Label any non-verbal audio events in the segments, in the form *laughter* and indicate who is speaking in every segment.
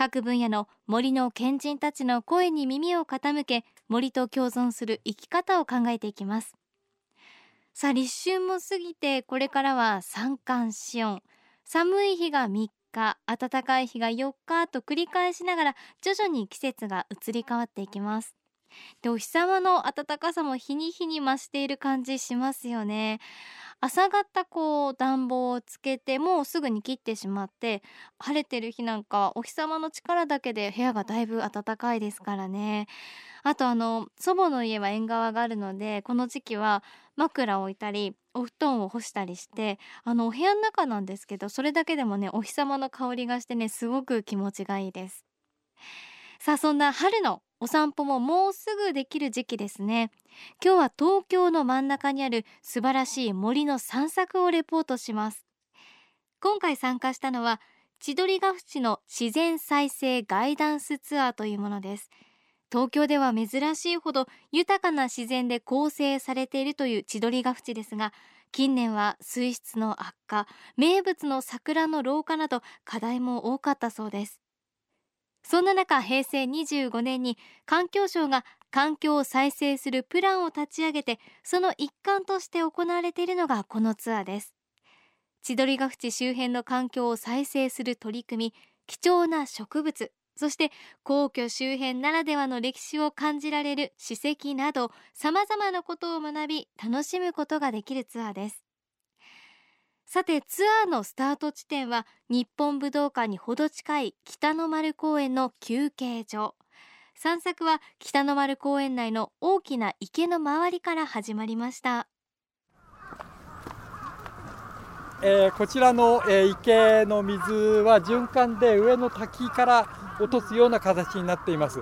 Speaker 1: 各分野の森の賢人たちの声に耳を傾け森と共存する生き方を考えていきます。さあ立春も過ぎてこれからは三寒四温。寒い日が3日暖かい日が4日と繰り返しながら徐々に季節が移り変わっていきます。でお日様の暖かさも日に日に増している感じしますよね。朝方こう暖房をつけてもうすぐに切ってしまって晴れてる日なんかお日様の力だけで部屋がだいぶ暖かいですからね。あとあの祖母の家は縁側があるのでこの時期は枕を置いたりお布団を干したりしてあのお部屋の中なんですけどそれだけでもねお日様の香りがしてねすごく気持ちがいいです。さあそんな春のお散歩ももうすぐできる時期ですね。今日は東京の真ん中にある素晴らしい森の散策をレポートします。今回参加したのは千鳥ヶ淵の自然再生ガイダンスツアーというものです。東京では珍しいほど豊かな自然で構成されているという千鳥ヶ淵ですが近年は水質の悪化名物の桜の老化など課題も多かったそうです。そんな中平成25年に環境省が環境を再生するプランを立ち上げてその一環として行われているのがこのツアーです。千鳥ヶ淵周辺の環境を再生する取り組み貴重な植物そして皇居周辺ならではの歴史を感じられる史跡などさまざまなことを学び楽しむことができるツアーです。さてツアーのスタート地点は日本武道館にほど近い北の丸公園の休憩所。散策は北の丸公園内の大きな池の周りから始まりました、
Speaker 2: えー、こちらの、えー、池の水は循環で上の滝から落とすような形になっています。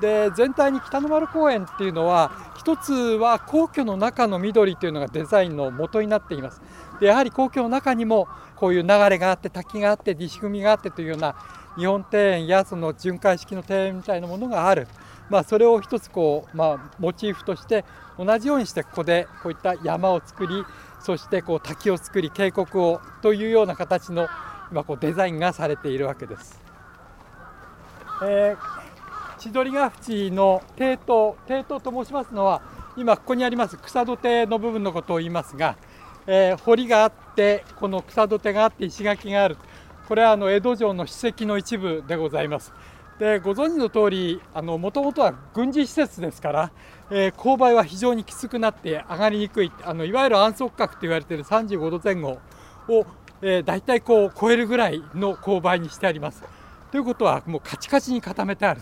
Speaker 2: で全体に北の丸公園っていうのは一つは皇居の中の緑というのがデザインの元になっていますでやはり皇居の中にもこういう流れがあって滝があって地仕組みがあってというような日本庭園やその巡回式の庭園みたいなものがある、まあ、それを一つこう、まあ、モチーフとして同じようにしてここでこういった山を作りそしてこう滝を作り渓谷をというような形の今こうデザインがされているわけです。えー、千鳥ヶ淵の堤頭堤頭と申しますのは今ここにあります草土手の部分のことを言いますがえー、堀があってこの草土手があって石垣がある。これはあの江戸城の史跡の一部でございます。でご存知の通りもともとは軍事施設ですから、えー、勾配は非常にきつくなって上がりにくい。あのいわゆる安息角と言われている35度前後を、えー、大体こう超えるぐらいの勾配にしてあります。ということはもうカチカチに固めてある。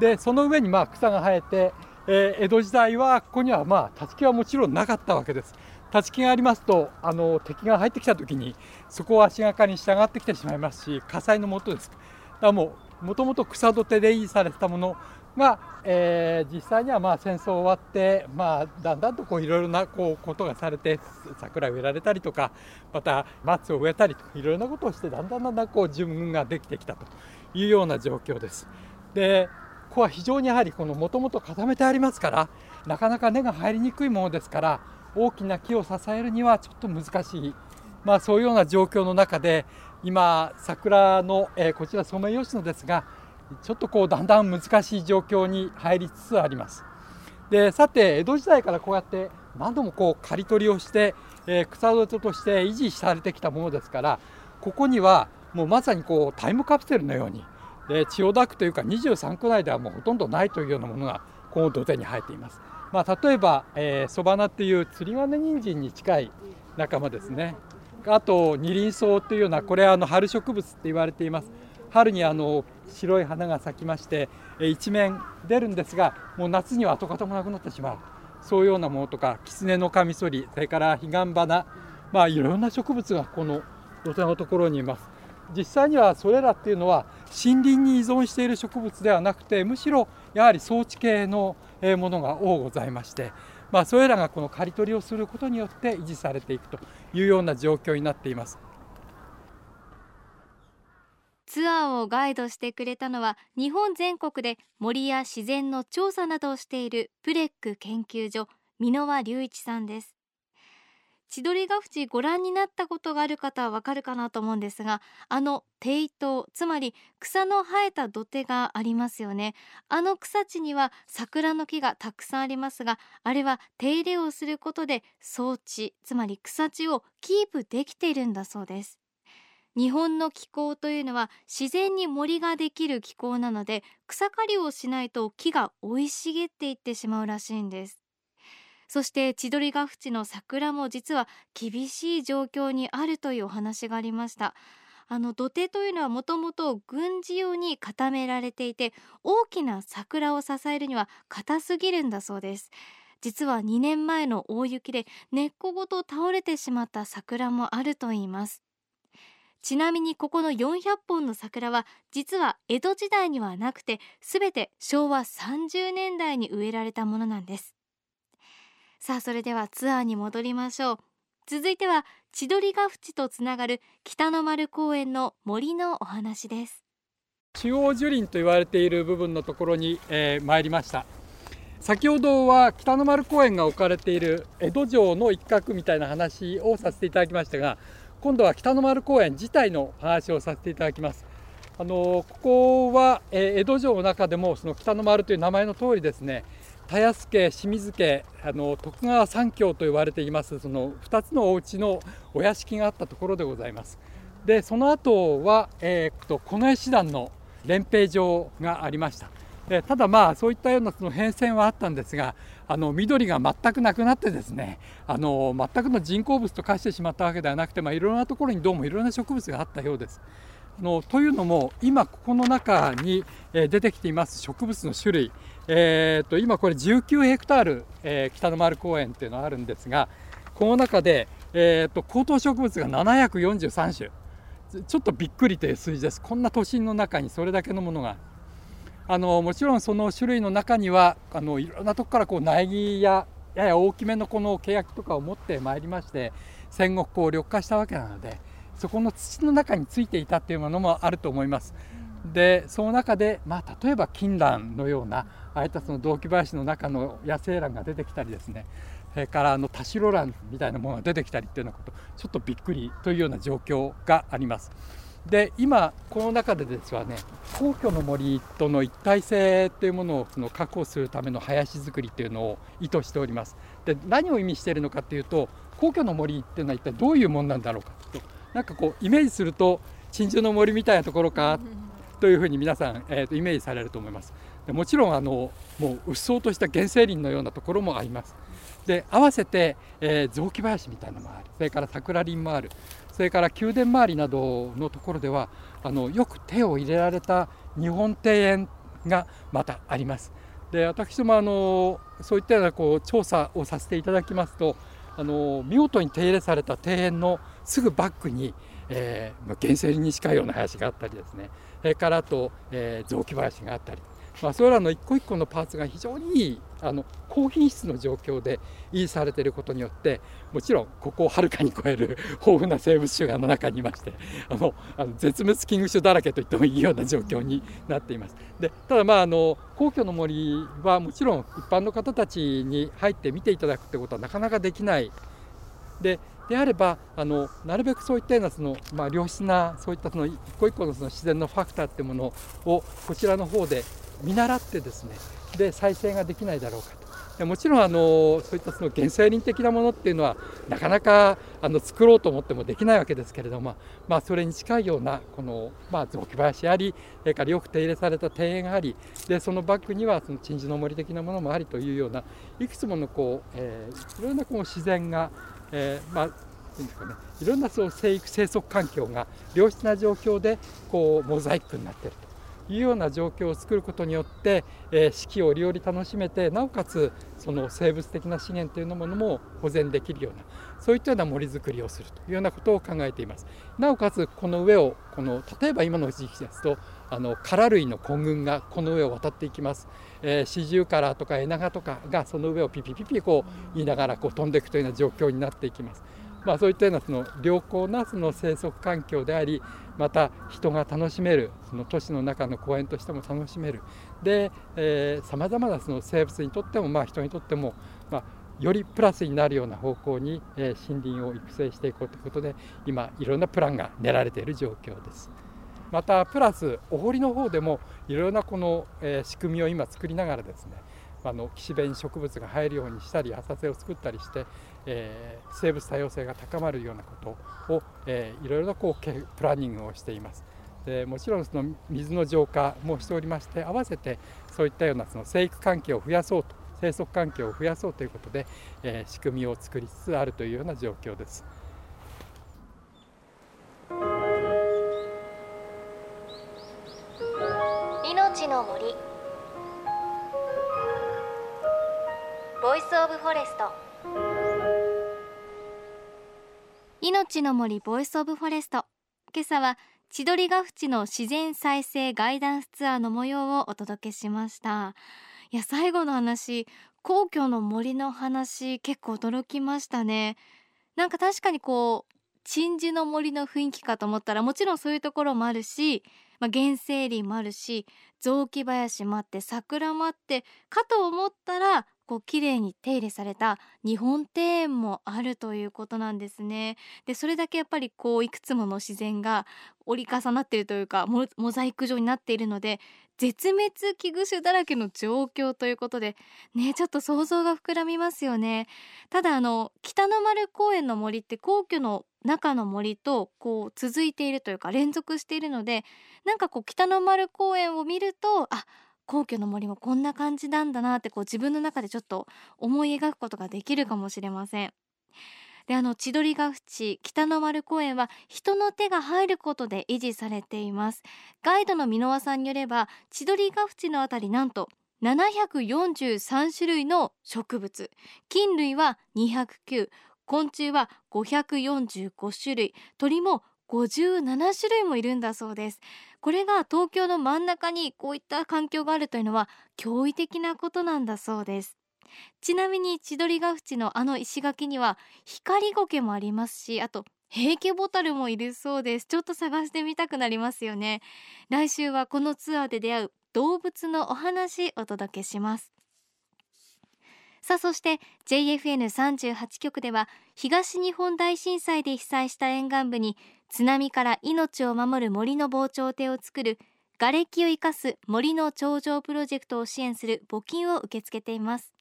Speaker 2: でその上にまあ草が生えて、えー、江戸時代はここにはまあ立ち木はもちろんなかったわけです立ち木がありますとあの敵が入ってきた時にそこを足がかりに従ってきてしまいますし火災のもとですだからもうもともと草土手で維持されてたものが、えー、実際にはまあ戦争終わって、まあ、だんだんといろいろなこうことがされて桜植えられたりとかまた松を植えたりといろいろなことをしてだんだんだんだんこう自分ができてきたというような状況です。でここは非常にやはりもともと固めてありますからなかなか根が入りにくいものですから大きな木を支えるにはちょっと難しい、まあ、そういうような状況の中で今桜の、えー、こちらソメイヨシノですがちょっとこうだんだん難しい状況に入りつつあります。でさて江戸時代からこうやって何度もこう刈り取りをして、えー、草土として維持されてきたものですからここにはもうまさにこうタイムカプセルのようにで千代田区というか23区内ではもうほとんどないというようなものがこの土手に生えています。まあ、例えば、えー、ソバナっていう釣り金人参に近い仲間ですねあと二輪草っていうようなこれはあの春植物って言われています。春にあの白い花が咲きまして、え一面出るんですがもう夏には跡形もなくなってしまう。そういうようなものとか狐のカミソリそれから彼岸花まあいろんな植物がこの土手のところにいます。実際にはそれらっていうのは森林に依存している植物ではなくてむしろやはり草地系のものが多ございまして、まあ、それらがこの刈り取りをすることによって維持されていくというような状況になっています。
Speaker 1: ツアーをガイドしてくれたのは日本全国で森や自然の調査などをしているプレック研究所箕輪隆一さんです千鳥ヶ淵ご覧になったことがある方はわかるかなと思うんですがあの低頭つまり草の生えた土手がありますよね。あの草地には桜の木がたくさんありますがあれは手入れをすることで草地つまり草地をキープできているんだそうです。日本の気候というのは自然に森ができる気候なので草刈りをしないと木が生い茂っていってしまうらしいんです。そして千鳥ヶ淵の桜も実は厳しい状況にあるというお話がありました。あの土手というのはもともと軍事用に固められていて大きな桜を支えるには硬すぎるんだそうです。実は2年前の大雪で根っこごと倒れてしまった桜もあるといいます。ちなみにここの400本の桜は実は江戸時代にはなくて全て昭和30年代に植えられたものなんです。さあそれではツアーに戻りましょう。続いては千鳥ヶ淵とつながる北の丸公園の森のお話です。
Speaker 2: 中央樹林と言われている部分のところに、えー、参りました。先ほどは北の丸公園が置かれている江戸城の一角みたいな話をさせていただきましたが今度は北の丸公園自体の話をさせていただきます。あのここは、え江戸城の中でもその北の丸という名前の通りですね田安家清水家あの徳川三峡と言われていますその2つのお家のお屋敷があったところでございます。でその後は、えー、と近衛師団の練兵場がありました。でただまあそういったようなその変遷はあったんですがあの緑が全くなくなってですねあの全くの人工物と化してしまったわけではなくて、まあ、いろんなところにどうもいろんな植物があったようです。あのというのも今ここの中に、え、出てきています植物の種類、えーと、今これ19ヘクタール、えー、北の丸公園っていうのがあるんですがこの中で、えーと、高等植物が743種。ちょっとびっくりという数字です。こんな都心の中にそれだけのものが。あのもちろんその種類の中にはあのいろんなとこからこう苗木ややや大きめのこの契約とかを持ってまいりまして戦国を緑化したわけなのでそこの土の中についていたっていうものもあると思います。でその中で、まあ、例えば金蘭のようなああいったその雑木林の中の野生蘭が出てきたりですねそれからあの田代蘭みたいなものが出てきたりっていうようなことちょっとびっくりというような状況があります。で今この中でですはね皇居の森との一体性っていうものをその確保するための林作りっていうのを意図しておりますで何を意味しているのかっていうと皇居の森っていうのは一体どういうもんなんだろうかとなんかこうイメージすると鎮守の森みたいなところかというふうに皆さん、えー、とイメージされると思います。でもちろんあのもううっそうとした原生林のようなところもあります。で合わせて、えー、雑木林みたいなのもある。それから桜林もある。それから宮殿周りなどのところではあのよく手を入れられた日本庭園がまたあります。で私どもあのそういったようなこう調査をさせていただきますとあの見事に手入れされた庭園のすぐバックに、えー、原生林に近いような林があったりですね。それからあと、えー、雑木林があったりまあ、それらの一個一個のパーツが非常にいいあの高品質の状況で維持されていることによってもちろんここをはるかに超える *laughs* 豊富な生物種がの中にいましてあのあの絶滅危惧種だらけと言ってもいいような状況になっています。でただまああの皇居の森はもちろん一般の方たちに入って見ていただくってことはなかなかできないでであればあのなるべくそういったようなその、まあ、良質なそういったその一個一個のその自然のファクターっていうものをこちらの方で見習ってですねで再生ができないだろうかと。もちろんあのそういったその原生林的なものっていうのはなかなかあの作ろうと思ってもできないわけですけれども、まあ、それに近いようなこの、まあ、雑木林ありそれからよく手入れされた庭園がありでそのバックにはその鎮守の森的なものもありというようないくつものこう、えー、いろんなこう自然が、えー、まあいうんですかね、いろんなその生育生息環境が良質な状況でこうモザイクになっていると。いうような状況を作ることによって、えー、四季を折々楽しめてなおかつその生物的な資源というものも保全できるようなそういったような森づくりをするというようなことを考えています。なおかつこの上をこの例えば今の時期ですとあの殻類の混群がこの上を渡っていきます、えー、シジュウカラとかエナガとかがその上をピピピピこう言いながらこう飛んでいくというような状況になっていきます。まあ、そういったようなその良好なその生息環境でありまた人が楽しめるその都市の中の公園としても楽しめるでさまざまなその生物にとっても、まあ、人にとっても、まあ、よりプラスになるような方向に、えー、森林を育成していこうということで今いろんなプランが練られている状況です。またプラスお堀の方でもいろいろなこの、えー、仕組みを今作りながらですねあの岸辺に植物が生えるようにしたり浅瀬を作ったりして、えー、生物多様性が高まるようなことを、えー、いろいろなこうプランニングをしています。でもちろんその水の浄化もしておりまして合わせてそういったようなその生育環境を増やそうと生息環境を増やそうということで、えー、仕組みを作りつつあるというような状況です。
Speaker 1: いのちの森 voice of forest。いのちの森 voice of forest。今朝は千鳥ヶ淵の自然再生ガイダンスツアーの模様をお届けしました。いや最後の話皇居の森の話結構驚きましたね。なんか確かにこう鎮守の森の雰囲気かと思ったらもちろんそういうところもあるし、まあ、原生林もあるし雑木林もあって桜もあってかと思ったらこう綺麗に手入れされた日本庭園もあるということなんですね。でそれだけやっぱりこういくつもの自然が折り重なっているというかモザイク状になっているので絶滅危惧種だらけの状況ということでねちょっと想像が膨らみますよね。ただあの北の丸公園の森って皇居の中の森とこう続いているというか連続しているのでなんかこう北の丸公園を見るとあ皇居の森もこんな感じなんだなってこう自分の中でちょっと思い描くことができるかもしれません。であの千鳥ヶ淵北の丸公園は人の手が入ることで維持されています。ガイドの箕輪さんによれば千鳥ヶ淵のあたりなんと743種類の植物。菌類は209昆虫は545種類。鳥も57種類もいるんだそうです。これが東京の真ん中にこういった環境があるというのは驚異的なことなんだそうです。ちなみに千鳥ヶ淵のあの石垣には光苔もありますしあと平家ボタルもいるそうです。ちょっと探してみたくなりますよね。来週はこのツアーで出会う動物のお話お届けします。さあそして JFN38 局では東日本大震災で被災した沿岸部に津波から命を守る森の防潮堤を作る瓦礫を生かす森の頂上プロジェクトを支援する募金を受け付けています。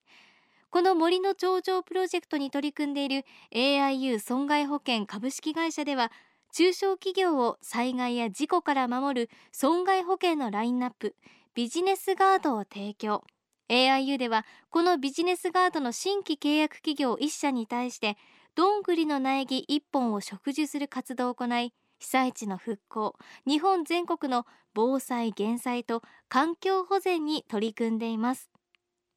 Speaker 1: この森の頂上プロジェクトに取り組んでいる AIU 損害保険株式会社では中小企業を災害や事故から守る損害保険のラインナップビジネスガードを提供。AIU ではこのビジネスガードの新規契約企業1社に対してどんぐりの苗木1本を植樹する活動を行い被災地の復興日本全国の防災減災と環境保全に取り組んでいます。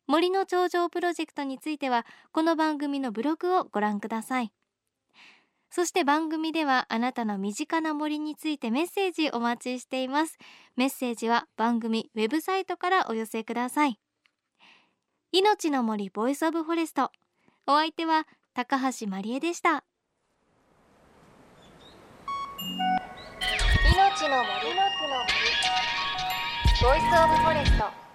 Speaker 1: 森の長城プロジェクトについてはこの番組のブログをご覧ください。そして番組ではあなたの身近な森についてメッセージお待ちしています。メッセージは番組ウェブサイトからお寄せください。いのちの森 voice of forest。お相手は高橋真理恵でした。命の森。の森。ボイスオブフォレスト。